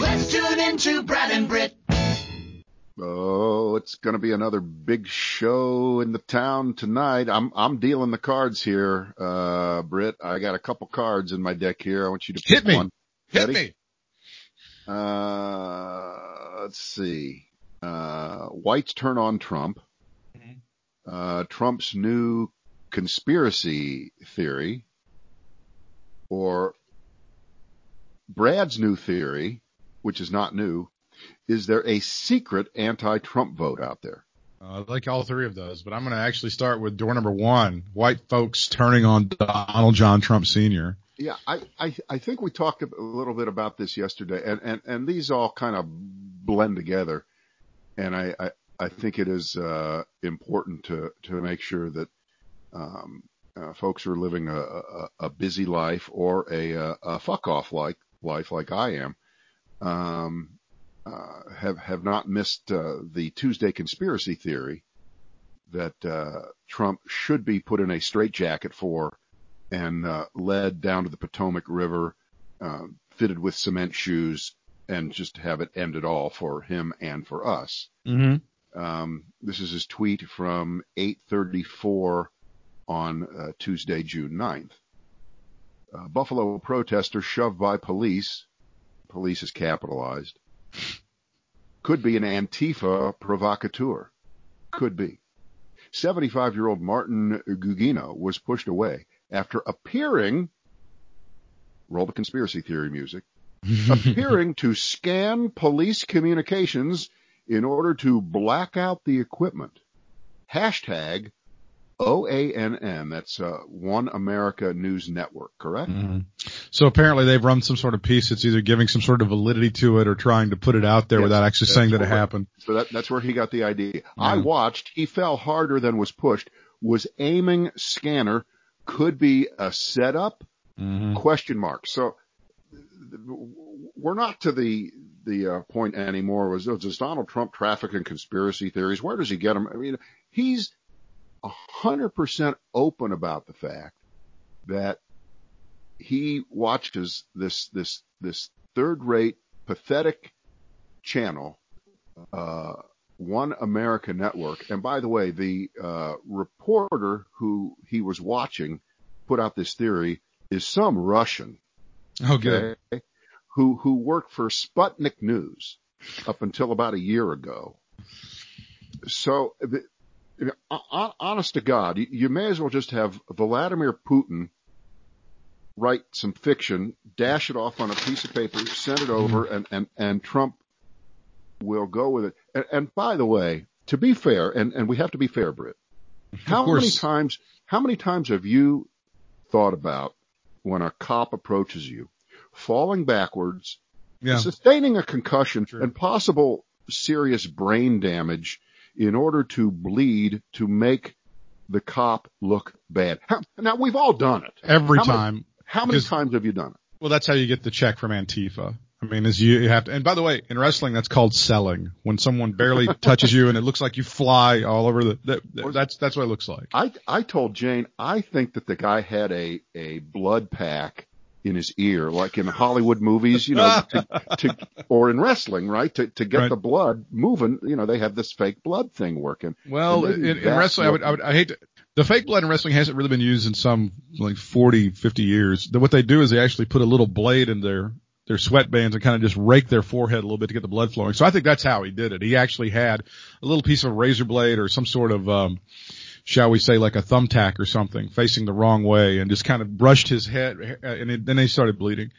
Let's tune into Brad and Britt. Oh, it's going to be another big show in the town tonight. I'm I'm dealing the cards here, uh, Britt. I got a couple cards in my deck here. I want you to hit me. One. Hit Ready? me. Uh, let's see. Uh, whites turn on Trump. Mm-hmm. Uh, Trump's new conspiracy theory, or Brad's new theory, which is not new, is there a secret anti-Trump vote out there? Uh, I like all three of those, but I'm going to actually start with door number one: white folks turning on Donald John Trump Sr. Yeah, I, I, I think we talked a little bit about this yesterday, and, and, and these all kind of blend together. And I, I, I think it is uh, important to, to make sure that um, uh, folks are living a, a, a busy life or a, a fuck off like life like I am. Um, uh, have have not missed uh, the Tuesday conspiracy theory that uh, Trump should be put in a straitjacket for and uh, led down to the Potomac River, uh, fitted with cement shoes, and just have it end it all for him and for us. Mm-hmm. Um, this is his tweet from 8:34 on uh, Tuesday, June 9th. Buffalo protester shoved by police. Police is capitalized could be an Antifa provocateur. Could be. 75 year old Martin Gugino was pushed away after appearing, roll the conspiracy theory music, appearing to scan police communications in order to black out the equipment. Hashtag OANN, that's uh, One America News Network, correct? Mm-hmm. So apparently they've run some sort of piece that's either giving some sort of validity to it or trying to put it out there yes, without actually saying that it happened. So that, that's where he got the idea. I watched, he fell harder than was pushed, was aiming scanner, could be a setup, mm-hmm. question mark. So we're not to the, the uh, point anymore was, does Donald Trump traffic in conspiracy theories? Where does he get them? I mean, he's 100% open about the fact that he watches this, this, this third rate, pathetic channel, uh, One America Network. And by the way, the, uh, reporter who he was watching put out this theory is some Russian. Okay. okay who, who worked for Sputnik News up until about a year ago. So honest to God, you may as well just have Vladimir Putin write some fiction, dash it off on a piece of paper, send it over, and, and, and Trump will go with it. And, and by the way, to be fair, and, and we have to be fair, Britt, how many times, how many times have you thought about when a cop approaches you, falling backwards, yeah. sustaining a concussion and possible serious brain damage in order to bleed to make the cop look bad. How, now we've all done it. Every how time. Many, how many times have you done it? Well, that's how you get the check from Antifa. I mean, as you have to, and by the way, in wrestling, that's called selling. When someone barely touches you and it looks like you fly all over the, that, that's, that's what it looks like. I, I told Jane, I think that the guy had a, a blood pack in his ear, like in Hollywood movies, you know, to, to, or in wrestling, right? To, to get right. the blood moving, you know, they have this fake blood thing working. Well, in, in wrestling, I would, I would, I hate to, the fake blood in wrestling hasn't really been used in some like 40, 50 years. What they do is they actually put a little blade in their, their sweatbands and kind of just rake their forehead a little bit to get the blood flowing. So I think that's how he did it. He actually had a little piece of razor blade or some sort of, um, shall we say, like a thumbtack or something, facing the wrong way, and just kind of brushed his head, and it, then he started bleeding.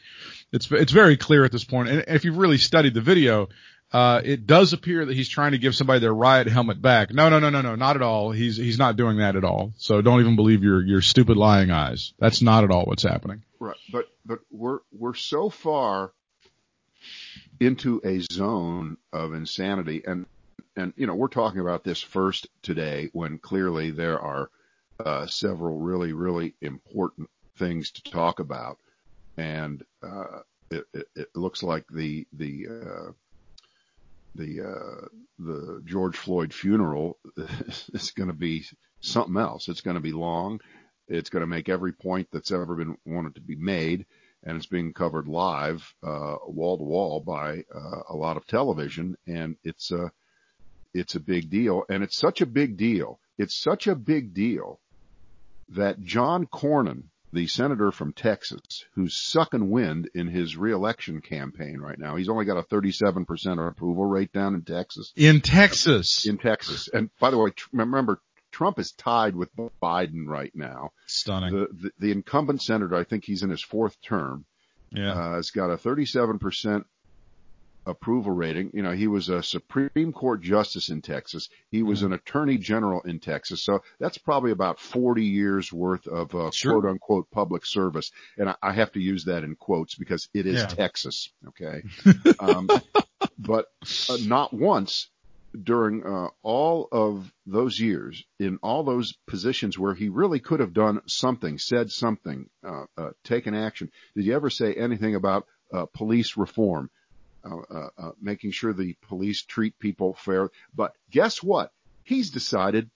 It's it's very clear at this point, and if you've really studied the video, uh, it does appear that he's trying to give somebody their riot helmet back. No, no, no, no, no, not at all. He's he's not doing that at all. So don't even believe your your stupid lying eyes. That's not at all what's happening. Right, but but we're we're so far into a zone of insanity, and and you know we're talking about this first today when clearly there are uh, several really really important things to talk about, and uh, it, it, it, looks like the the uh, the uh, the George Floyd funeral is going to be something else. It's going to be long. It's going to make every point that's ever been wanted to be made. and it's being covered live, uh, wall to wall by uh, a lot of television, and it's a it's a big deal, and it's such a big deal. It's such a big deal that John Cornyn, the senator from Texas, who's sucking wind in his reelection campaign right now, he's only got a 37% approval rate down in Texas. In Texas. In Texas, and by the way, remember Trump is tied with Biden right now. Stunning. The, the, the incumbent senator, I think he's in his fourth term, yeah. uh, has got a 37% approval rating. You know, he was a Supreme Court justice in Texas. He was an attorney general in Texas. So that's probably about 40 years worth of uh, Sure. quote unquote public service. And I, I have to use that in quotes because it is Yeah. Texas. Okay. um, but uh, not once during uh, all of those years in all those positions where he really could have done something, said something, uh, uh, taken action. Did you ever say anything about uh, police reform, Uh, uh, uh, making sure the police treat people fair? But guess what? He's decided,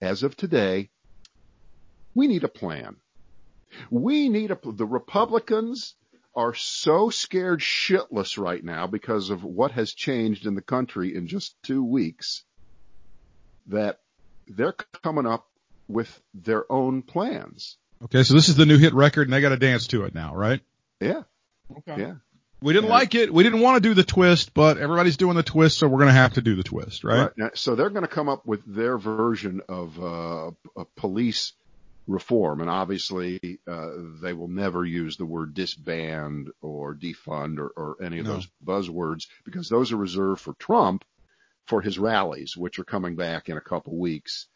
as of today, we need a plan. We need a. The Republicans are so scared shitless right now because of what has changed in the country in just two weeks that they're coming up with their own plans. Okay, so this is the new hit record and they got to dance to it now, right? Yeah, Okay. yeah. We didn't like it. We didn't want to do the twist, but everybody's doing the twist, so we're going to have to do the twist, right? Now, so they're going to come up with their version of uh, a police reform, and obviously uh, they will never use the word disband or defund or, or any of No. those buzzwords because those are reserved for Trump for his rallies, which are coming back in a couple weeks,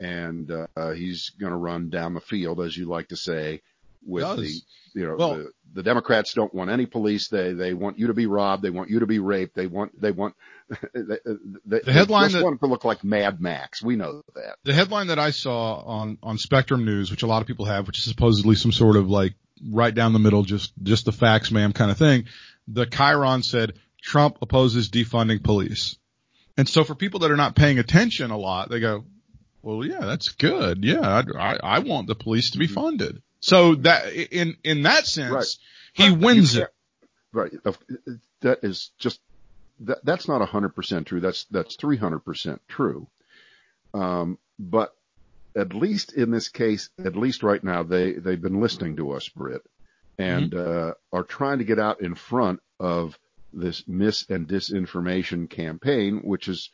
and uh, he's going to run down the field, as you like to say, with Does. the you know Well- the, the Democrats don't want any police. They they want you to be robbed. They want you to be raped. They want they want they, uh, they, The headline they just that- want it to look like Mad Max. We know that. The headline that I saw on, on Spectrum News, which a lot of people have, which is supposedly some sort of like right down the middle, just, just the facts, ma'am kind of thing. The Chiron said Trump opposes defunding police. And so for people that are not paying attention a lot, they go, well, yeah, that's good. Yeah, I, I, I want the police to be mm-hmm. funded. So that in, in that sense, Right. he wins it. Right. That is just that that's not hundred percent true. That's that's three hundred percent true. Um, but at least in this case, at least right now, they they've been listening to us, Britt, and uh, are trying to get out in front of this mis and disinformation campaign, which is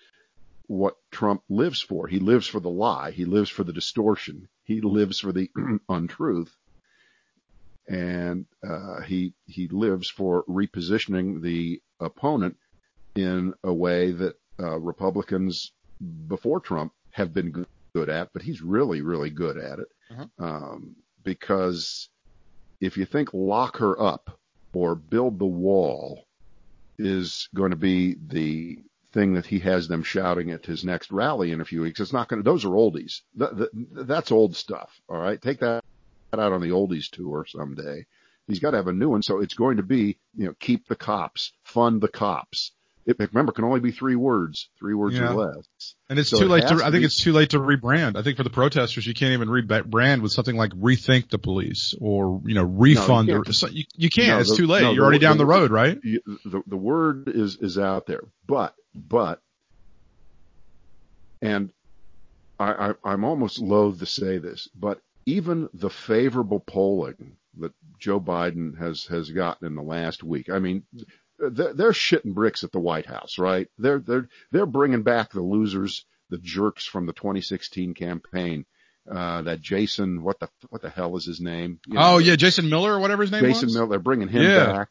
what Trump lives for. He lives for the lie. He lives for the distortion. He lives for the untruth. And uh, he he lives for repositioning the opponent in a way that uh, Republicans before Trump have been good, good at, but he's really really good at it Uh-huh. um, because if you think lock her up or build the wall is going to be the thing that he has them shouting at his next rally in a few weeks. It's not going to, those are oldies. Th- th- that's old stuff. All right. Take that out on the oldies tour someday. He's got to have a new one. So it's going to be, you know, keep the cops, fund the cops. It, remember, can only be three words, three words Yeah. or less. And it's So too it late to, to I think it's too late to rebrand. I think for the protesters, you can't even rebrand with something like rethink the police or, you know, refund you can't. so you, you can't. No, it's the- too late. no, You're already down the- the road, right? the the word is is out there, but but, and I, I I'm almost loath to say this, but even the favorable polling that Joe Biden has has gotten in the last week, I mean, they're, they're shitting bricks at the White House, right? They're they're they're bringing back the losers, the jerks from the 2016 campaign. Uh, that Jason, what the what the hell is his name? You know, Oh yeah, Jason Miller or whatever his name is. Jason was. Miller, they're bringing him Yeah. back,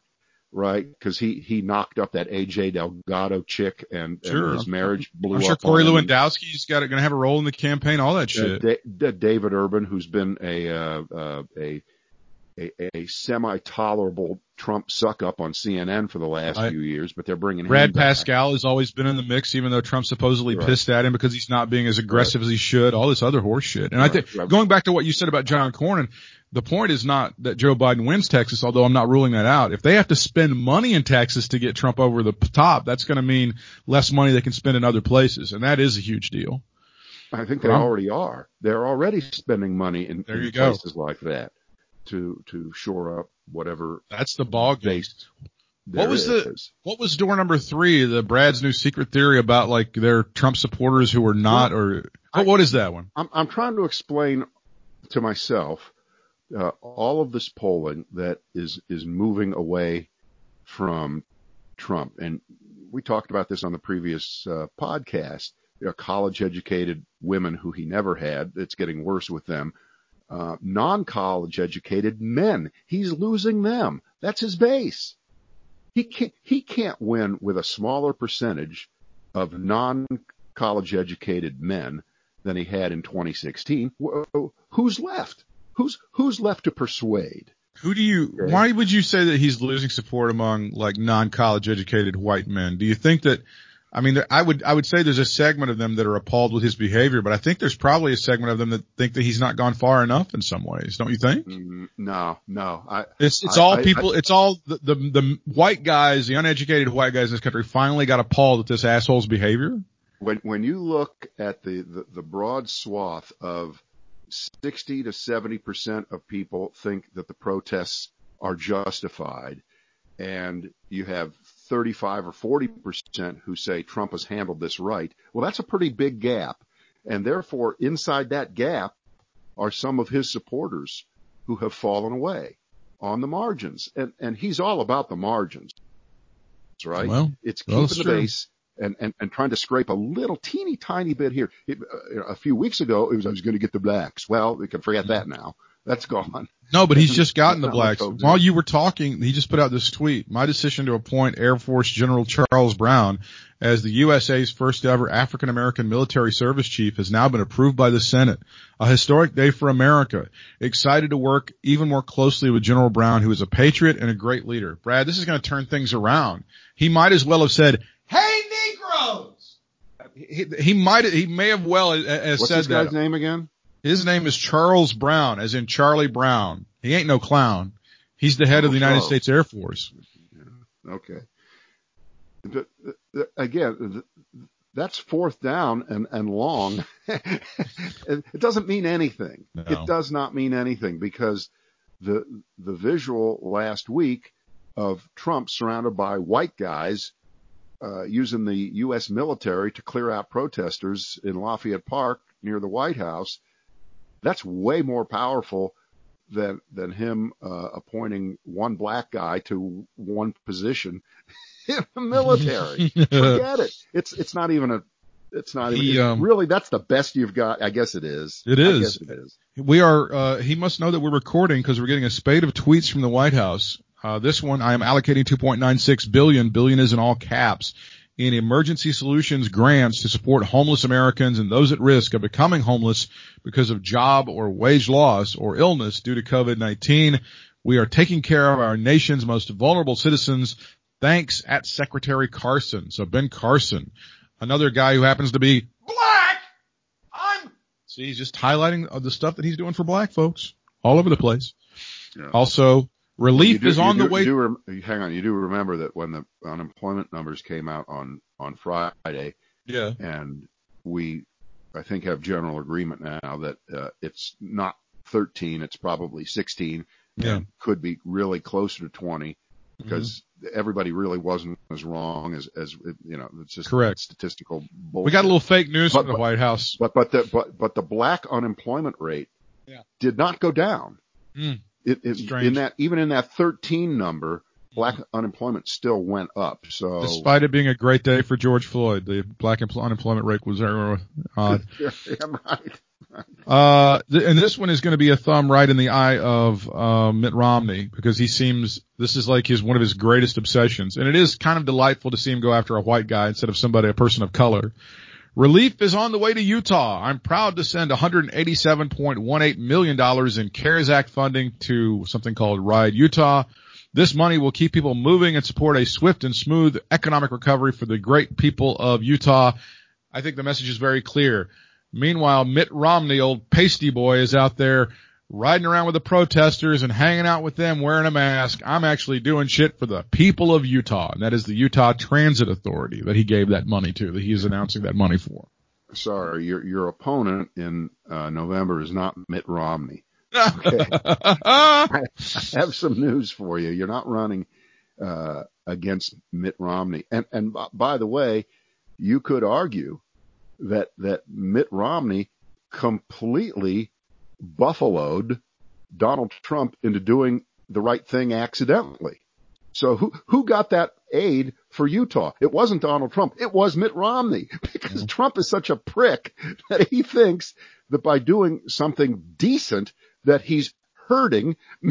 right? Because he he knocked up that AJ Delgado chick, and, Sure. and his marriage blew I'm sure up. Corey. Lewandowski's got going to have a role in the campaign, all that Uh, shit. Da- Da- David Urban, who's been a uh, uh, a a, a semi-tolerable Trump suck up on CNN for the last Right. few years, but they're bringing Brad. Parscale has always been in the mix, even though Trump supposedly Right. pissed at him because he's not being as aggressive as he should. All this other horse shit. And I think right. going back to what you said about John Cornyn, the point is not that Joe Biden wins Texas, although I'm not ruling that out. If they have to spend money in Texas to get Trump over the top, that's going to mean less money they can spend in other places, and that is a huge deal. I think they Well, already are. They're already spending money in, in places like that. to to shore up whatever That's the ball game. base. What was there the- What was door number three? The Brad's new secret theory about like their Trump supporters who were not, or what, what is that one? I'm I'm trying to explain to myself uh, all of this polling that is is moving away from Trump, and we talked about this on the previous uh, podcast. You know, college educated women who he never had. It's getting worse with them. Uh, non-college educated men. He's losing them. That's his base. He can't, he can't win with a smaller percentage of non-college educated men than he had in 2016. Who's left? Who's, who's left to persuade? Who do you? Why would you say that he's losing support among like non-college educated white men? Do you think that? I mean, there- I would I would say there's a segment of them that are appalled with his behavior, but I think there's probably a segment of them that think that he's not gone far enough in some ways. Don't you think? Mm, No, no. I, It's it's I- all I- people. it's all the, the the white guys, the uneducated white guys in this country finally got appalled at this asshole's behavior. when when you look at the, the, the broad swath of 60 to 70 percent of people think that the protests are justified, and you have 35 or 40 percent who say Trump has handled this right. Well, that's a pretty big gap, and therefore inside that gap are some of his supporters who have fallen away on the margins, and and he's all about the margins, right? Well, it's well, keeping it's the true. base and, and, and trying to scrape a little teeny tiny bit here. It, uh, a few weeks ago, it was, I was going to get the blacks. Well, we can forget that now. That's gone. No, but he's just gotten the blacks. While you were talking, he just put out this tweet. My decision to appoint Air Force General Charles Brown as the USA's first ever African American military service chief has now been approved by the Senate. A historic day for America. Excited to work even more closely with General Brown, who is a patriot and a great leader. Brad, this is going to turn things around. He might as well have said, "Hey Negroes." He, he might, he may have well as, as What's said this that. guy's name again? His name is Charles Brown, as in Charlie Brown. He ain't no clown. He's the head of the oh, United Charles. States Air Force. Okay. The- the- the- again, that's fourth down and, and long. it it doesn't mean anything. No. It does not mean anything because the, the visual last week of Trump surrounded by white guys, uh, using the U.S. military to clear out protesters in Lafayette Park near the White House, that's way more powerful than than him uh, appointing one black guy to one position in the military. Forget it. It's it's not even a. It's not even. He, it's um, really, that's the best you've got. I guess it is. It I is. guess it is. We are, uh, he must know that we're recording because we're getting a spate of tweets from the White House. Uh, this one, I am allocating 2.96 billion, billion is in all caps, in emergency solutions grants to support homeless Americans and those at risk of becoming homeless because of job or wage loss or illness due to COVID-19. We are taking care of our nation's most vulnerable citizens. Thanks at Secretary Carson. So Ben Carson, another guy who happens to be black. I'm See, he's just highlighting the stuff that he's doing for black folks all over the place. Yeah. Also, relief do- is on do- the way. You do rem- hang on. You do remember that when the unemployment numbers came out on on Friday, yeah. and we, I think, have general agreement now that uh, it's not 13, it's probably 16, Yeah. and could be really closer to 20 Mm-hmm. because everybody really wasn't as wrong as as you know. It's just Correct. statistical bullshit. We got a little fake news But- from the but- White House. But but the but but the black unemployment rate Yeah. did not go down. Mm. It, it Strange. in that even in that 13 number, black unemployment still went up. So Despite it being a great day for George Floyd, the black empl- unemployment rate was very odd. yeah, right. Uh, th- and this one is going to be a thumb right in the eye of uh, Mitt Romney because he seems this is like his one of his greatest obsessions, and it is kind of delightful to see him go after a white guy instead of somebody a person of color. Relief is on the way to Utah. I'm proud to send 187.18 million dollars in CARES Act funding to something called Ride Utah. This money will keep people moving and support a swift and smooth economic recovery for the great people of Utah. I think the message is very clear. Meanwhile, Mitt Romney, old pasty boy, is out there riding around with the protesters and hanging out with them wearing a mask. I'm actually doing shit for the people of Utah, and that is the Utah Transit Authority that he gave that money to, that he is announcing that money for. Sorry, your your opponent in uh, November is not Mitt Romney. Okay. I have some news for you. You're not running uh, against Mitt Romney. And and by the way, you could argue that that Mitt Romney completely buffaloed Donald Trump into doing the right thing accidentally. So who who got that aid for Utah? It wasn't Donald Trump. It was Mitt Romney because mm-hmm. Trump is such a prick that he thinks that by doing something decent that he's hurting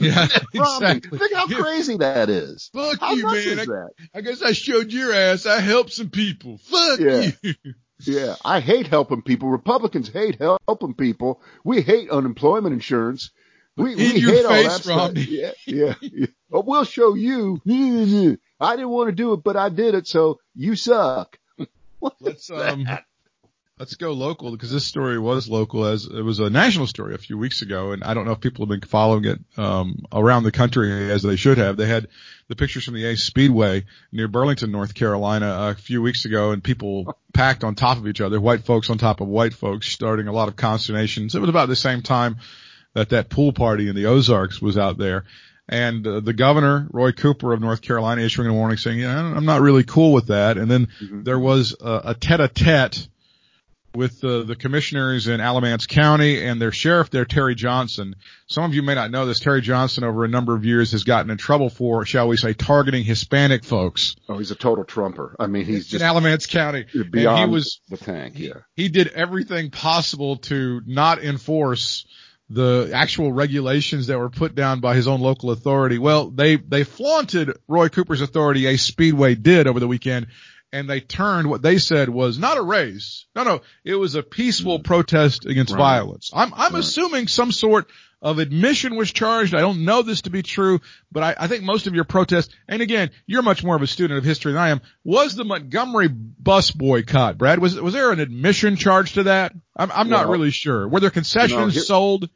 yeah, exactly. Think how crazy that is. Fuck how you, man. I, I, guess I showed your ass. I helped some people. Fuck yeah. you. Yeah, I hate helping people. Republicans hate helping people. We hate unemployment insurance. We, we hate all that stuff. Yeah, yeah, yeah. But we'll show you. I didn't want to do it, but I did it, so you suck. Let's um, let's go local because this story was local as it was a national story a few weeks ago, and I don't know if people have been following it um, around the country as they should have. They had the pictures from the Ace Speedway near Burlington, North Carolina, a few weeks ago, and people packed on top of each other, white folks on top of white folks, starting a lot of consternations. It was about the same time that that pool party in the Ozarks was out there. And uh, the governor, Roy Cooper of North Carolina, issuing a warning saying, yeah, I'm not really cool with that. And then mm-hmm. there was a, a tete-a-tete with the, the commissioners in Alamance County and their sheriff there, Terry Johnson. Some of you may not know this. Terry Johnson over a number of years has gotten in trouble for, shall we say, targeting Hispanic folks. Oh, he's a total trumper. I mean, he's just in Alamance County. Beyond and he was, the tank, yeah. He, he did everything possible to not enforce the actual regulations that were put down by his own local authority. Well, they, they flaunted Roy Cooper's authority, a Speedway did over the weekend and they turned what they said was not a race. No, no, it was a peaceful mm. protest against right. violence. I'm, I'm right. assuming some sort of admission was charged. I don't know this to be true, but I, I, think most of your protest, and again, you're much more of a student of history than I am, was the Montgomery bus boycott, Brad? Was, was there an admission charge to that? I'm, I'm well, not really sure. Were there concessions you know, here, sold?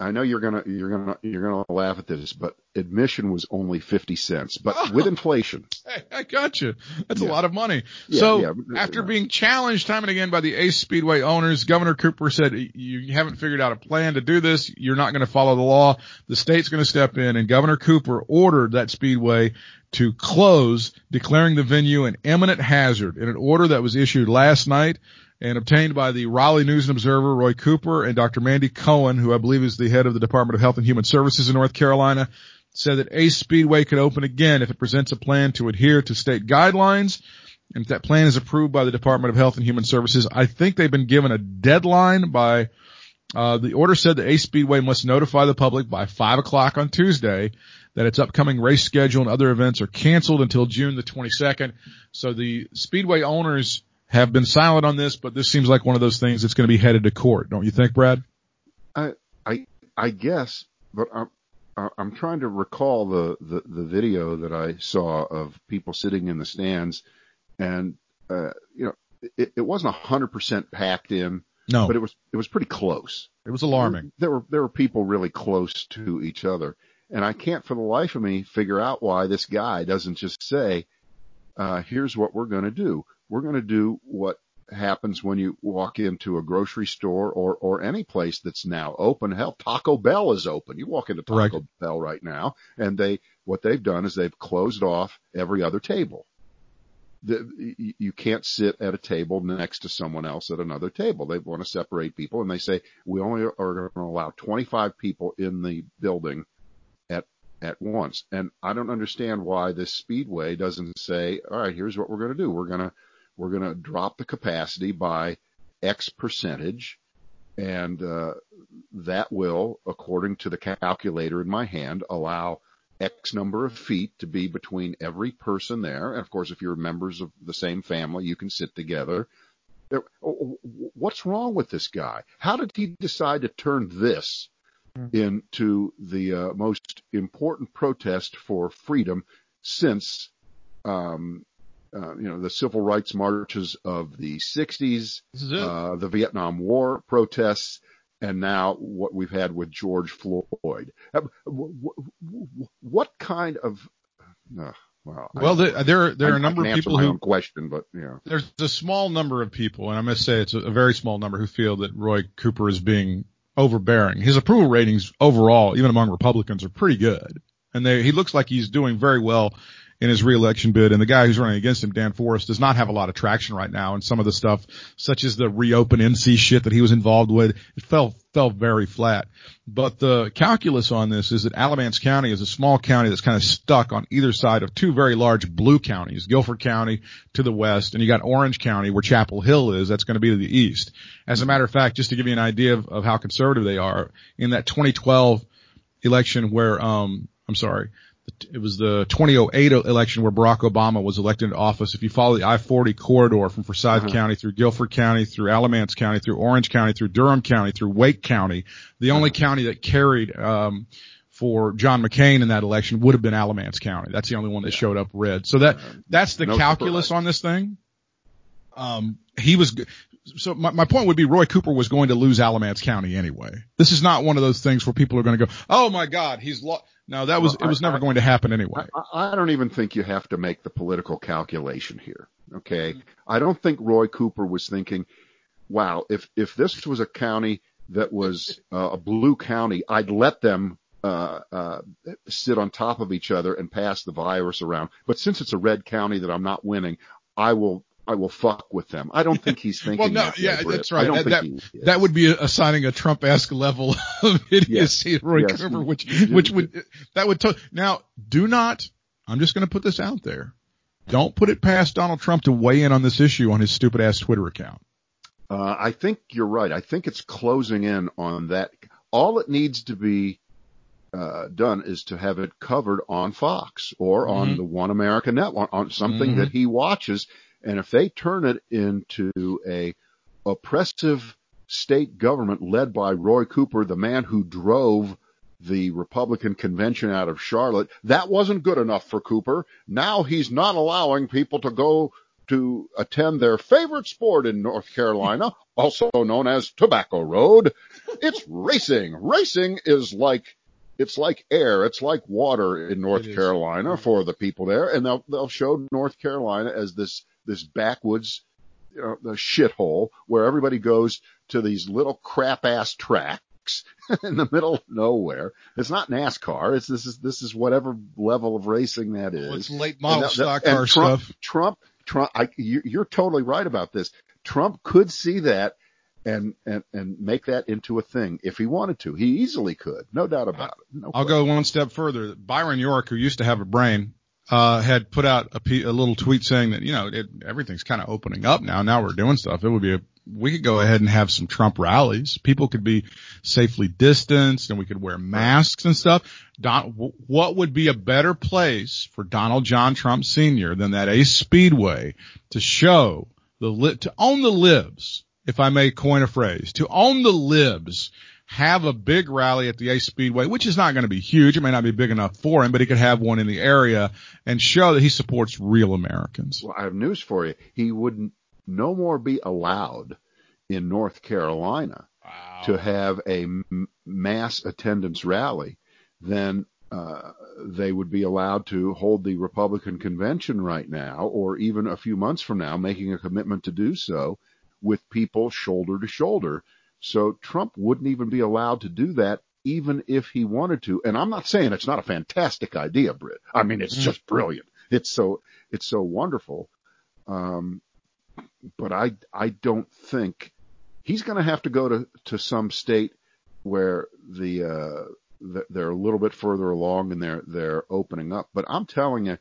I know you're gonna you're gonna you're gonna laugh at this, but admission was only fifty cents. But oh, with inflation, hey, I got you. That's yeah. a lot of money. Yeah, so yeah, after being challenged time and again by the Ace Speedway owners, Governor Cooper said you haven't figured out a plan to do this. You're not going to follow the law. The state's going to step in, and Governor Cooper ordered that speedway to close, declaring the venue an imminent hazard in an order that was issued last night and obtained by the Raleigh News and Observer, Roy Cooper, and Dr. Mandy Cohen, who I believe is the head of the Department of Health and Human Services in North Carolina, said that Ace Speedway could open again if it presents a plan to adhere to state guidelines. And if that plan is approved by the Department of Health and Human Services, I think they've been given a deadline by, uh, the order said that Ace Speedway must notify the public by five o'clock on Tuesday that its upcoming race schedule and other events are canceled until June the 22nd. So the Speedway owners have been silent on this, but this seems like one of those things that's going to be headed to court, don't you think, Brad? I I I guess, but I'm I'm trying to recall the the, the video that I saw of people sitting in the stands, and uh, you know, it, it wasn't a hundred percent packed in. No, but it was it was pretty close. It was alarming. There, there were there were people really close to each other, and I can't for the life of me figure out why this guy doesn't just say, uh, "Here's what we're going to do we're going to do what happens when you walk into a grocery store or or any place that's now open. Hell, Taco Bell is open. You walk into Taco right. Bell right now, and they what they've done is they've closed off every other table. The, you can't sit at a table next to someone else at another table. They want to separate people, and they say we only are going to allow 25 people in the building at at once. And I don't understand why this speedway doesn't say, all right, here's what we're going to do. We're going to we're going to drop the capacity by X percentage. And uh, that will, according to the calculator in my hand, allow X number of feet to be between every person there. And of course, if you're members of the same family, you can sit together. What's wrong with this guy? How did he decide to turn this hmm. into the uh, most important protest for freedom since um, uh, you know, the civil rights marches of the 60s, uh, the Vietnam War protests, and now what we've had with George Floyd. Uh, what kind of, uh, well, well, I, there there are a number of people who question, but yeah, there's a small number of people, and I must say it's a, a very small number who feel that Roy Cooper is being overbearing. His approval ratings overall, even among Republicans, are pretty good. And they, he looks like he's doing very well in his reelection bid. And the guy who's running against him, Dan Forest, does not have a lot of traction right now. And some of the stuff, such as the reopen NC shit that he was involved with, it fell, fell very flat. But the calculus on this is that Alamance County is a small county that's kind of stuck on either side of two very large blue counties, Guilford County to the west, and you got Orange County where Chapel Hill is, that's going to be to the east. As a matter of fact, just to give you an idea of, of how conservative they are, in that 2012 election where, um, I'm sorry, it was the 2008 election where Barack Obama was elected into office. If you follow the I-40 corridor from Forsyth uh-huh. County through Guilford County, through Alamance County, through Orange County, through Durham County, through Wake County, the only uh-huh. county that carried, um, for John McCain in that election would have been Alamance County. That's the only one that yeah. showed up red. So that, that's the no calculus surprise. on this thing. Um, he was, so my, my point would be Roy Cooper was going to lose Alamance County anyway. This is not one of those things where people are going to go, oh my God, he's lost. No, that was, well, it was I, never I, going to happen anyway. I, I, don't even think you have to make the political calculation here. Okay. I don't think Roy Cooper was thinking, wow, if, if this was a county that was uh, a blue county, I'd let them uh, uh, sit on top of each other and pass the virus around. But since it's a red county that I'm not winning, I will I will fuck with them. I don't think he's thinking. well, no, that yeah, that's right. That, that, that, would be assigning a Trump-esque level of idiocy yes. to Roy yes. Cooper, which which would that would to, now do not. I'm just going to put this out there. Don't put it past Donald Trump to weigh in on this issue on his stupid ass Twitter account. Uh, I think you're right. I think it's closing in on that. All it needs to be uh, done is to have it covered on Fox or mm-hmm. on the One America Network on something mm-hmm. that he watches and if they turn it into a oppressive state government led by Roy Cooper, the man who drove the Republican convention out of Charlotte, that wasn't good enough for Cooper. Now he's not allowing people to go to attend their favorite sport in North Carolina, also known as Tobacco Road. It's racing. Racing is like it's like air, it's like water in North Carolina mm-hmm. for the people there, and they'll they'll show North Carolina as this this backwoods you know, the shithole where everybody goes to these little crap ass tracks in the middle of nowhere. It's not NASCAR. It's this is this is whatever level of racing that is. Well, it's late model that, stock car Trump, stuff. Trump, Trump, I, you, are totally right about this. Trump could see that and and and make that into a thing if he wanted to. He easily could, no doubt about it. No I'll go one step further. Byron York, who used to have a brain, uh, had put out a, a, little tweet saying that, you know, it, everything's kind of opening up now. Now we're doing stuff. It would be a, we could go ahead and have some Trump rallies. People could be safely distanced and we could wear masks and stuff. Don, what would be a better place for Donald John Trump Sr. than that Ace Speedway to show the, to own the libs, if I may coin a phrase, to own the libs have a big rally at the Ace Speedway, which is not going to be huge. It may not be big enough for him, but he could have one in the area and show that he supports real Americans. Well, I have news for you. He wouldn't no more be allowed in North Carolina wow. to have a m- mass attendance rally than uh, they would be allowed to hold the Republican convention right now, or even a few months from now, making a commitment to do so with people shoulder to shoulder so Trump wouldn't even be allowed to do that even if he wanted to. And I'm not saying it's not a fantastic idea, Britt. I mean, it's mm-hmm. just brilliant. It's so, it's so wonderful. Um, but I, I don't think he's going to have to go to, to some state where the, uh, they're a little bit further along and they're, they're opening up. But I'm telling you,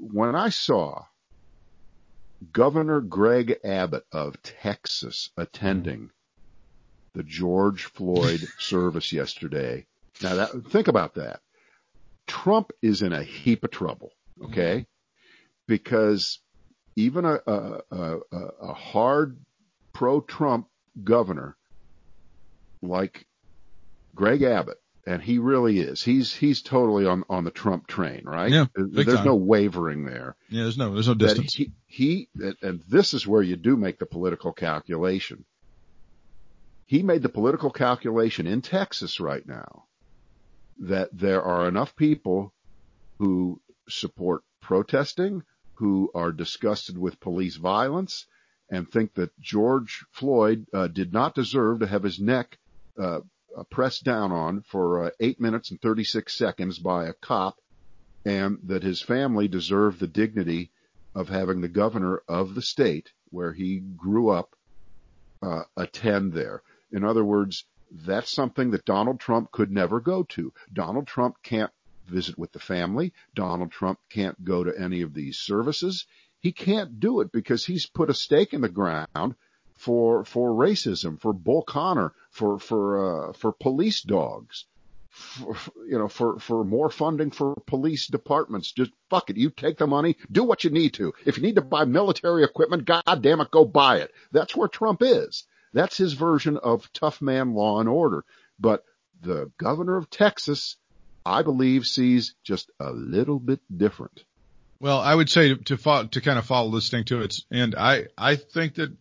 when I saw Governor Greg Abbott of Texas attending the George Floyd service yesterday. Now that, think about that. Trump is in a heap of trouble, okay? Because even a, a, a, a hard pro-Trump governor like Greg Abbott, and he really is. He's he's totally on on the Trump train, right? Yeah. There's time. no wavering there. Yeah, there's no there's no distance. He, he and this is where you do make the political calculation he made the political calculation in Texas right now that there are enough people who support protesting, who are disgusted with police violence, and think that George Floyd uh, did not deserve to have his neck uh, pressed down on for uh, eight minutes and 36 seconds by a cop and that his family deserved the dignity of having the governor of the state where he grew up uh, attend there. In other words, that's something that Donald Trump could never go to. Donald Trump can't visit with the family. Donald Trump can't go to any of these services. He can't do it because he's put a stake in the ground for for racism, for Bull Connor, for for uh, for police dogs, for, you know, for for more funding for police departments. Just fuck it, you take the money, do what you need to. If you need to buy military equipment, god damn it, go buy it. That's where Trump is. That's his version of tough man law and order. But the governor of Texas, I believe, sees just a little bit different. Well, I would say to to, to kind of follow this thing to its end. I I think that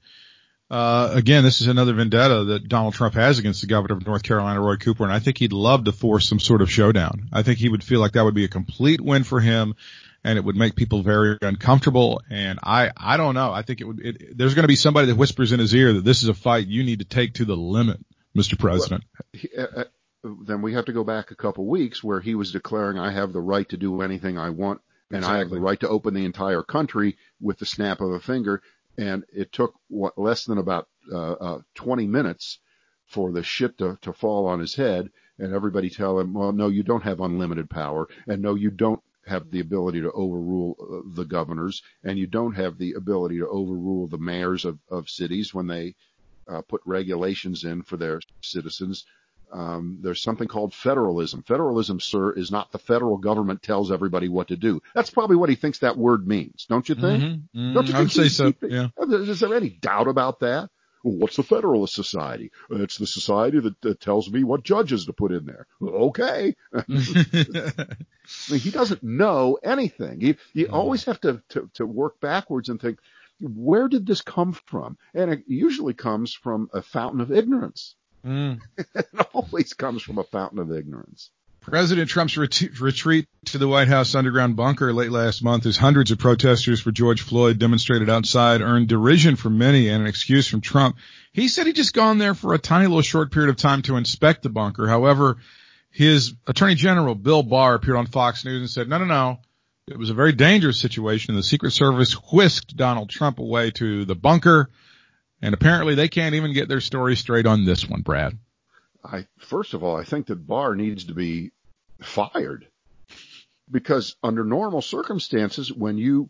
uh, again, this is another vendetta that Donald Trump has against the governor of North Carolina, Roy Cooper, and I think he'd love to force some sort of showdown. I think he would feel like that would be a complete win for him, and it would make people very uncomfortable. And I, I don't know. I think it would. It, there's going to be somebody that whispers in his ear that this is a fight you need to take to the limit, Mr. President. Well, uh, uh, then we have to go back a couple weeks where he was declaring, "I have the right to do anything I want." And exactly. I have the right to open the entire country with the snap of a finger and it took what less than about uh, uh, 20 minutes for the shit to, to fall on his head and everybody tell him, well, no, you don't have unlimited power and no, you don't have the ability to overrule uh, the governors and you don't have the ability to overrule the mayors of, of cities when they uh, put regulations in for their citizens. Um, there's something called federalism. Federalism, sir, is not the federal government tells everybody what to do. That's probably what he thinks that word means, don't you think? Mm-hmm. Mm-hmm. Don't you think? I'd say so. Yeah. Is there any doubt about that? Well, what's the Federalist Society? It's the society that, that tells me what judges to put in there. Okay. He doesn't know anything. You, you mm. always have to, to, to work backwards and think, where did this come from? And it usually comes from a fountain of ignorance. Mm. it always comes from a fountain of ignorance. President Trump's ret- retreat to the White House underground bunker late last month as hundreds of protesters for George Floyd demonstrated outside earned derision from many and an excuse from Trump. He said he'd just gone there for a tiny little short period of time to inspect the bunker. However, his attorney general, Bill Barr, appeared on Fox News and said, no, no, no. It was a very dangerous situation. The Secret Service whisked Donald Trump away to the bunker and apparently they can't even get their story straight on this one, Brad. I, first of all, I think that Barr needs to be fired because under normal circumstances, when you,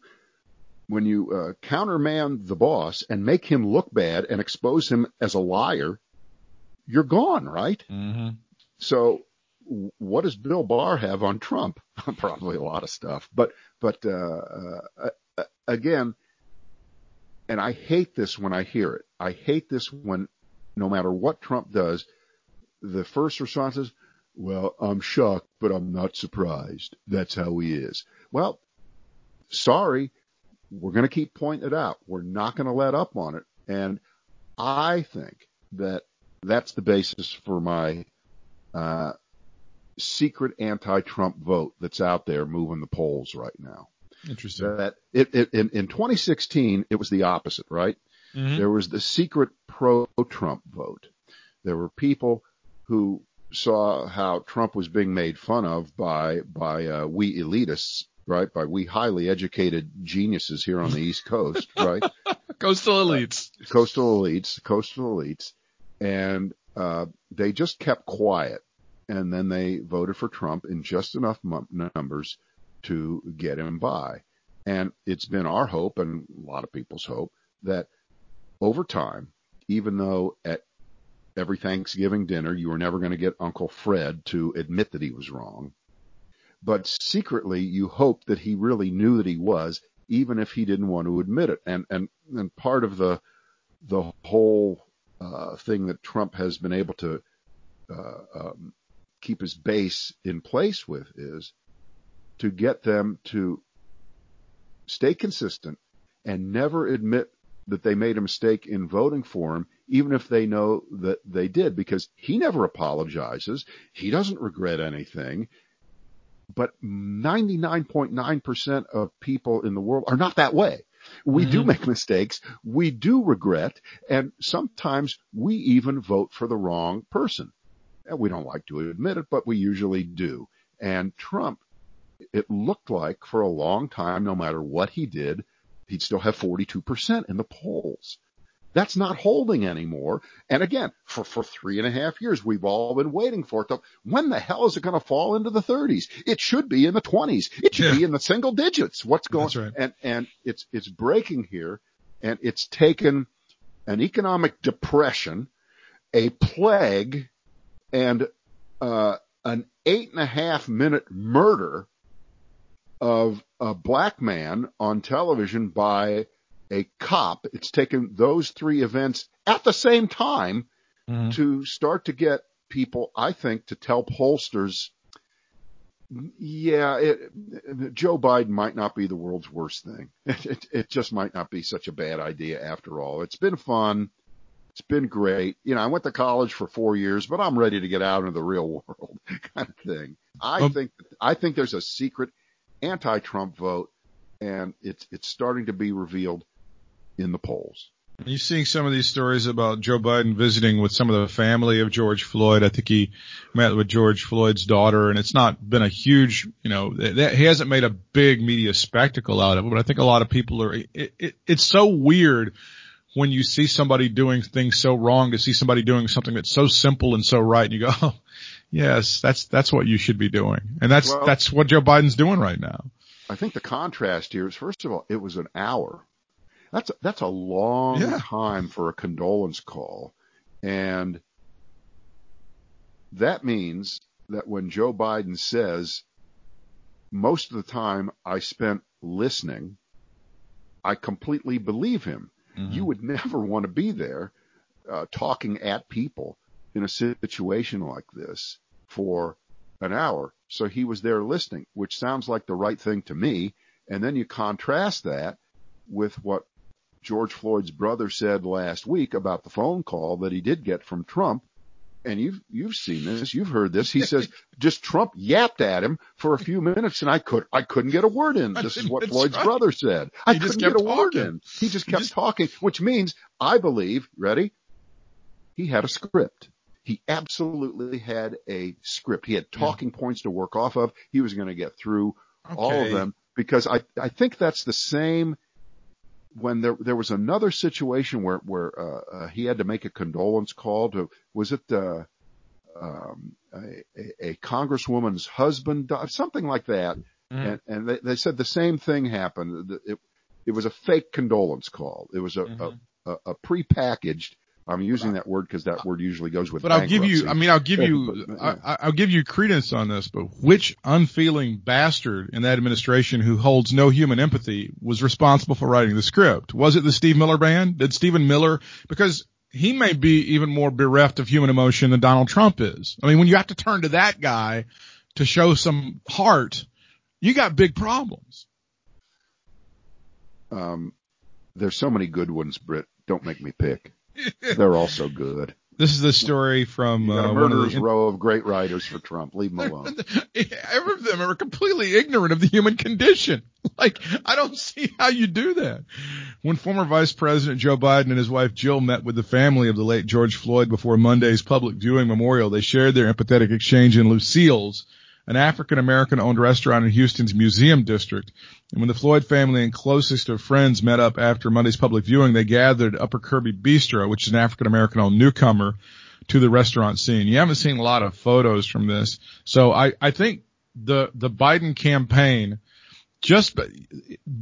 when you uh, countermand the boss and make him look bad and expose him as a liar, you're gone, right? Mm-hmm. So what does Bill Barr have on Trump? Probably a lot of stuff, but, but, uh, uh, again, and I hate this when I hear it. I hate this when no matter what Trump does, the first response is, well, I'm shocked, but I'm not surprised. That's how he is. Well, sorry. We're going to keep pointing it out. We're not going to let up on it. And I think that that's the basis for my, uh, secret anti-Trump vote that's out there moving the polls right now. Interesting. That it, it in, in 2016 it was the opposite, right? Mm-hmm. There was the secret pro-Trump vote. There were people who saw how Trump was being made fun of by by uh, we elitists, right? By we highly educated geniuses here on the East Coast, right? coastal elites, uh, coastal elites, coastal elites, and uh, they just kept quiet, and then they voted for Trump in just enough m- numbers to get him by. And it's been our hope and a lot of people's hope that over time, even though at every Thanksgiving dinner you were never going to get Uncle Fred to admit that he was wrong, but secretly you hoped that he really knew that he was, even if he didn't want to admit it. And and and part of the the whole uh, thing that Trump has been able to uh, um, keep his base in place with is to get them to stay consistent and never admit that they made a mistake in voting for him, even if they know that they did, because he never apologizes. He doesn't regret anything. But 99.9% of people in the world are not that way. We mm-hmm. do make mistakes. We do regret. And sometimes we even vote for the wrong person. And we don't like to admit it, but we usually do. And Trump, it looked like for a long time, no matter what he did, he'd still have 42% in the polls. That's not holding anymore. And again, for, for three and a half years, we've all been waiting for it. To, when the hell is it going to fall into the 30s? It should be in the 20s. It should yeah. be in the single digits. What's going? That's right. And and it's it's breaking here, and it's taken an economic depression, a plague, and uh, an eight and a half minute murder of a black man on television by a cop. It's taken those three events at the same time mm-hmm. to start to get people, I think, to tell pollsters, yeah, it, Joe Biden might not be the world's worst thing. It, it, it just might not be such a bad idea after all. It's been fun. It's been great. You know, I went to college for four years, but I'm ready to get out into the real world kind of thing. I think, I think there's a secret anti-Trump vote and it's, it's starting to be revealed in the polls. Are you seeing some of these stories about Joe Biden visiting with some of the family of George Floyd? I think he met with George Floyd's daughter and it's not been a huge, you know, that, he hasn't made a big media spectacle out of it, but I think a lot of people are, it, it, it's so weird when you see somebody doing things so wrong to see somebody doing something that's so simple and so right and you go, oh, yes, that's, that's what you should be doing. And that's, well, that's what Joe Biden's doing right now. I think the contrast here is first of all, it was an hour that's that's a long yeah. time for a condolence call, and that means that when Joe Biden says, most of the time I spent listening, I completely believe him. Mm-hmm. You would never want to be there uh, talking at people in a situation like this for an hour. So he was there listening, which sounds like the right thing to me. And then you contrast that with what George Floyd's brother said last week about the phone call that he did get from Trump. And you've, you've seen this, you've heard this. He says just Trump yapped at him for a few minutes and I could, I couldn't get a word in. This is what Floyd's right. brother said. I couldn't get a talking. word in. He just kept he just... talking, which means I believe, ready? He had a script. He absolutely had a script. He had talking yeah. points to work off of. He was going to get through okay. all of them because I, I think that's the same when there there was another situation where where uh, uh, he had to make a condolence call to was it uh, um, a, a congresswoman's husband something like that mm. and and they, they said the same thing happened it it was a fake condolence call it was a mm-hmm. a, a, a prepackaged I'm using that word because that word usually goes with. But I'll give you. I mean, I'll give you. but, yeah. I, will give you credence on this. But which unfeeling bastard in that administration who holds no human empathy was responsible for writing the script? Was it the Steve Miller band? Did Stephen Miller? Because he may be even more bereft of human emotion than Donald Trump is. I mean, when you have to turn to that guy to show some heart, you got big problems. Um, there's so many good ones, Britt. Don't make me pick. They're all so good. This is the story from uh, a murderer's the, row of great writers for Trump. Leave them alone. Every of them are completely ignorant of the human condition. Like, I don't see how you do that. When former Vice President Joe Biden and his wife Jill met with the family of the late George Floyd before Monday's public viewing memorial, they shared their empathetic exchange in Lucille's an African American owned restaurant in Houston's Museum District. And when the Floyd family and closest of friends met up after Monday's public viewing, they gathered at Upper Kirby Bistro, which is an African American owned newcomer to the restaurant scene. You haven't seen a lot of photos from this. So I, I think the, the Biden campaign, just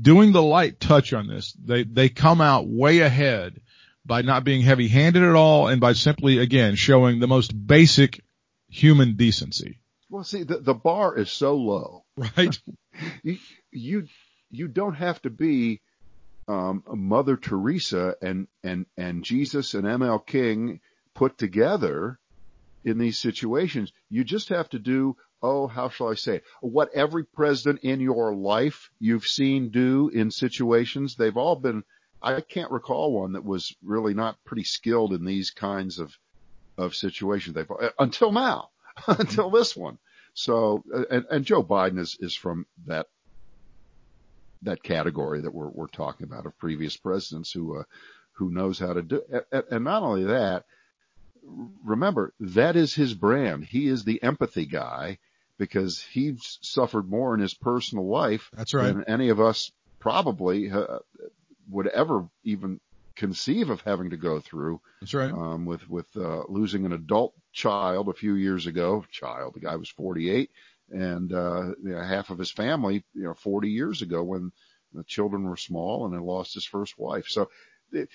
doing the light touch on this, they, they come out way ahead by not being heavy handed at all and by simply, again, showing the most basic human decency. Well, see, the, the bar is so low. Right. you, you, you don't have to be, um, Mother Teresa and, and, and Jesus and ML King put together in these situations. You just have to do, oh, how shall I say it? What every president in your life you've seen do in situations. They've all been, I can't recall one that was really not pretty skilled in these kinds of, of situations. They've, until now. until this one. So, and, and Joe Biden is, is from that that category that we're we're talking about of previous presidents who uh, who knows how to do and, and not only that remember that is his brand he is the empathy guy because he's suffered more in his personal life That's right. than any of us probably uh, would ever even conceive of having to go through That's right. um, with with uh, losing an adult child a few years ago. Child, the guy was 48, and uh, you know, half of his family, you know, 40 years ago when the children were small, and he lost his first wife. So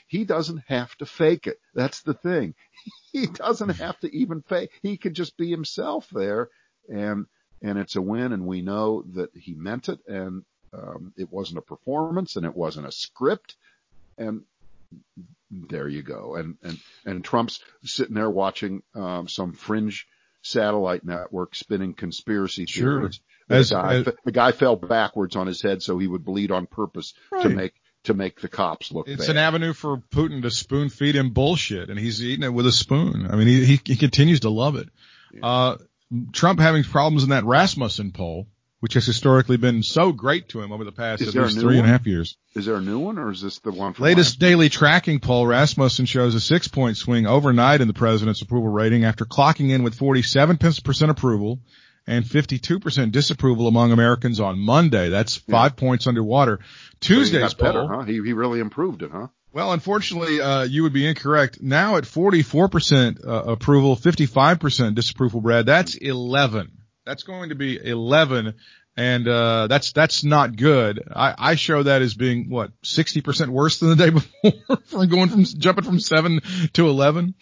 he doesn't have to fake it. That's the thing. He doesn't have to even fake. He could just be himself there, and and it's a win. And we know that he meant it, and um, it wasn't a performance, and it wasn't a script, and there you go. And and and Trump's sitting there watching um, some fringe satellite network spinning conspiracy Sure. theories. As- the, guy, as- the guy fell backwards on his head so he would bleed on purpose to make to make the cops look It's bad. an avenue for Putin to spoon feed him bullshit, and he's eating it with a spoon. I mean, he he, he continues to love it. Uh, Trump having problems in that Rasmussen poll, which has historically been so great to him over the past Is at least three and a half years. Is there a new one or is this the one Latest daily tracking poll, Rasmussen shows a six point swing overnight in the president's approval rating after clocking in with 47% approval and 52% disapproval among Americans on Monday. That's five points underwater. last? So he Tuesday's better, poll. huh? He he really improved it, huh? Well, unfortunately, uh, you would be incorrect. Now at 44% uh, approval, 55% disapproval, Brad, that's 11. That's going to be 11. And, uh, that's, that's not good. I, I show that as being, what, 60% worse than the day before from going from, jumping from 7 to 11.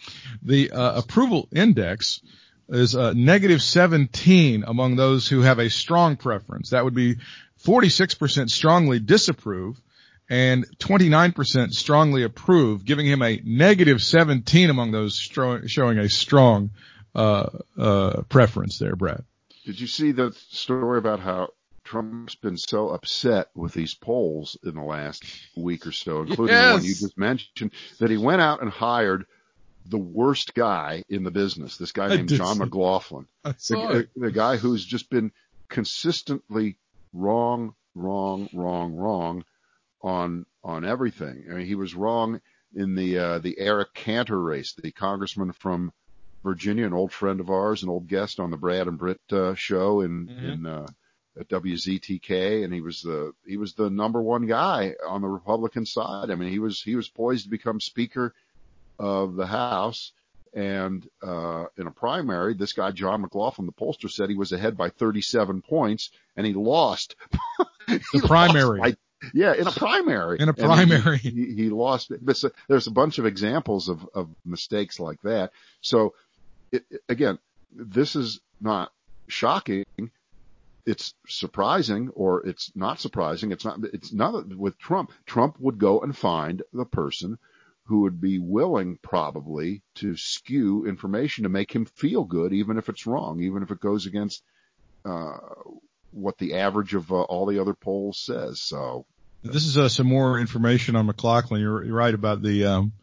The, uh, approval index is, uh, negative 17 among those who have a strong preference. That would be 46% strongly disapprove and 29% strongly approve, giving him a negative 17 among those stro- showing a strong uh, uh, preference there, Brad. Did you see the story about how Trump's been so upset with these polls in the last week or so, including the one you just mentioned, that he went out and hired the worst guy in the business, this guy I named John McLaughlin. The, the guy who's just been consistently wrong, wrong, wrong, wrong on on everything. I mean, he was wrong in the uh, the Eric Cantor race, the congressman from Virginia, an old friend of ours, an old guest on the Brad and Britt uh, show in Mhm. in uh, at WZTK, and he was the he was the number one guy on the Republican side. I mean, he was he was poised to become Speaker of the House. And uh, in a primary, this guy John McLaughlin, the pollster, said he was ahead by 37 points, and he lost. He The lost primary. by- yeah, in a primary. In a And he- primary. he, he lost. But so- there's a bunch of examples of, of mistakes like that. So again, this is not shocking. It's surprising, or it's not surprising. It's not. It's not with Trump. Trump would go and find the person who would be willing, probably, to skew information to make him feel good, even if it's wrong, even if it goes against uh, what the average of uh, all the other polls says. So This is uh, some more information on McLaughlin. You're, you're right about the, um,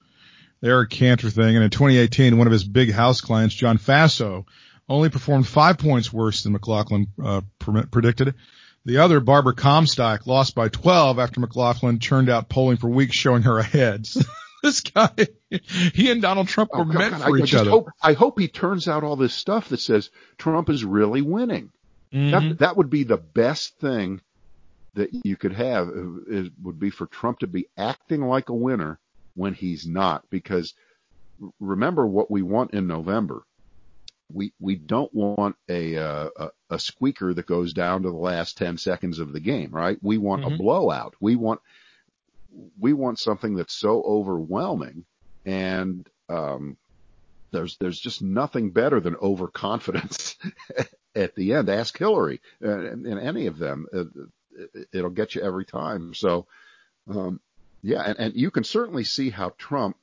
the Eric Cantor thing. And in 2018, one of his big house clients, John Faso, only performed five points worse than McLaughlin uh, pre- predicted. The other, Barbara Comstock, lost by 12 after McLaughlin turned out polling for weeks showing her ahead. this guy, he and Donald Trump were Oh, God, meant I, for I each just other. Hope, I hope he turns out all this stuff that says Trump is really winning. Mhm. That, that would be the best thing that you could have uh, is, would be for Trump to be acting like a winner when he's not. Because remember what we want in November. We, we don't want a, uh, a, a squeaker that goes down to the last 10 seconds of the game, right? We want a Mhm. blowout. We want, we want something that's so overwhelming and, um, there's, there's just nothing better than overconfidence at the end. Ask Hillary and, and any of them. It, it, it'll get you every time. So, um, yeah, and, and you can certainly see how Trump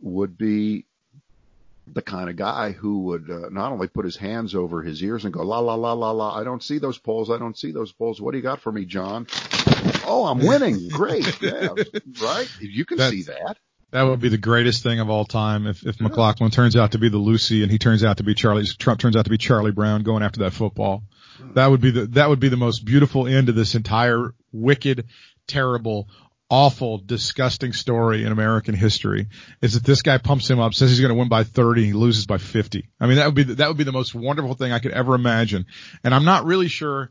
would be the kind of guy who would uh, not only put his hands over his ears and go la la la la la. I don't see those polls. I don't see those polls. What do you got for me, John? Oh, I'm winning. Great. Yeah, right. You can That's- see that. That would be the greatest thing of all time if, if McLaughlin turns out to be the Lucy and he turns out to be Charlie, Trump turns out to be Charlie Brown going after that football. That would be the, that would be the most beautiful end to this entire wicked, terrible, awful, disgusting story in American history is that this guy pumps him up, says he's going to win by 30, he loses by 50. I mean, that would be, that would be the most wonderful thing I could ever imagine. And I'm not really sure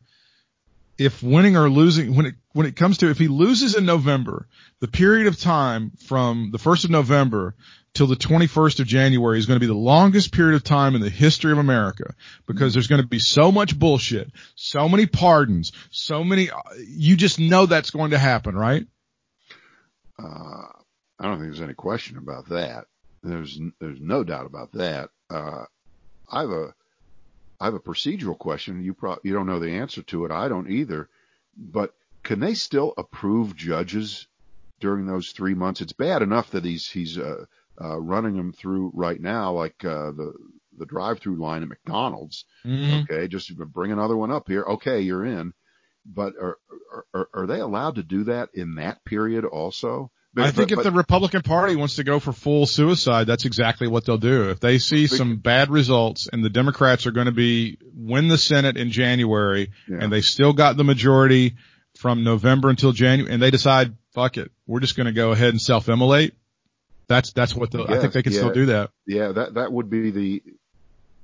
if winning or losing, when it, when it comes to, if he loses in November, the period of time from the 1st of November till the 21st of January is going to be the longest period of time in the history of America because there's going to be so much bullshit, so many pardons, so many, you just know that's going to happen, right? Uh, I don't think there's any question about that. There's there's no doubt about that. Uh, I have a I have a procedural question. You pro- you don't know the answer to it. I don't either. But can they still approve judges during those three months? It's bad enough that he's he's uh, uh, running them through right now, like uh, the the drive-through line at McDonald's. Mm-hmm. Okay, just bring another one up here. Okay, you're in but are, are, are they allowed to do that in that period also? But, I think but, if the Republican Party wants to go for full suicide, that's exactly what they'll do. If they see some bad results and the Democrats are going to be win the Senate in January yeah. and they still got the majority from November until January and they decide, fuck it, we're just going to go ahead and self-immolate. That's, that's what the, yes, I think they can yeah, still do that. Yeah, that, that would be the,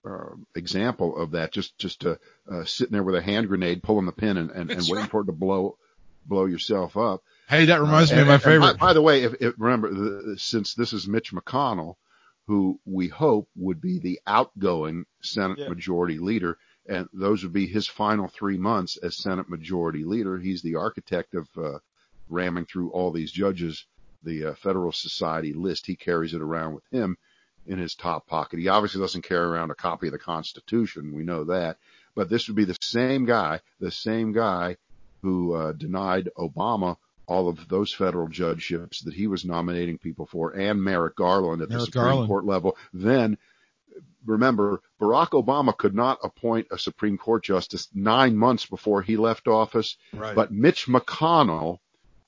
uh, example of that. Just just uh, uh, sitting there with a hand grenade, pulling the pin, and, and, and waiting right. for it to blow blow yourself up. Hey, that reminds uh, me and, of my favorite. By, by, the way, if, if remember, the, since this is Mitch McConnell, who we hope would be the outgoing Senate yeah. Majority Leader, and those would be his final three months as Senate Majority Leader. He's the architect of uh, ramming through all these judges the uh, Federalist Society list. He carries it around with him in his top pocket. He obviously doesn't carry around a copy of the Constitution. We know that. But this would be the same guy, the same guy who uh, denied Obama all of those federal judgeships that he was nominating people for and Merrick Garland at Merrick the Supreme Garland. Court level. Then remember, Barack Obama could not appoint a Supreme Court justice nine months before he left office. Right. But Mitch McConnell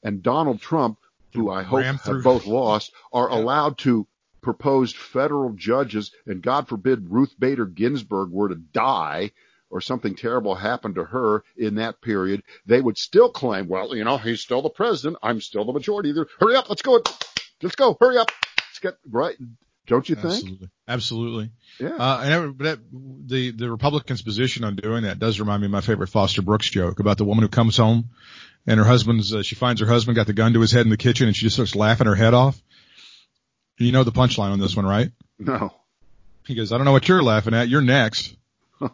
and Donald Trump, who I hope have both lost, are yeah. allowed to proposed federal judges, and God forbid Ruth Bader Ginsburg were to die or something terrible happened to her in that period, they would still claim, well, you know, he's still the president. I'm still the majority. Either hurry up. Let's go. Let's go. Hurry up. Let's get right. Don't you think? Absolutely. Absolutely. Yeah. Uh, and that, the, the Republicans position on doing that does remind me of my favorite Foster Brooks joke about the woman who comes home and her husband's, uh, she finds her husband got the gun to his head in the kitchen and she just starts laughing her head off. You know the punchline on this one, right? No. He goes, I don't know what you're laughing at. You're next. okay.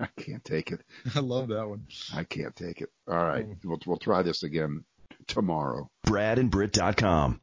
I can't take it. I love that one. I can't take it. All right. We'll, we'll try this again tomorrow. BradandBrit.com.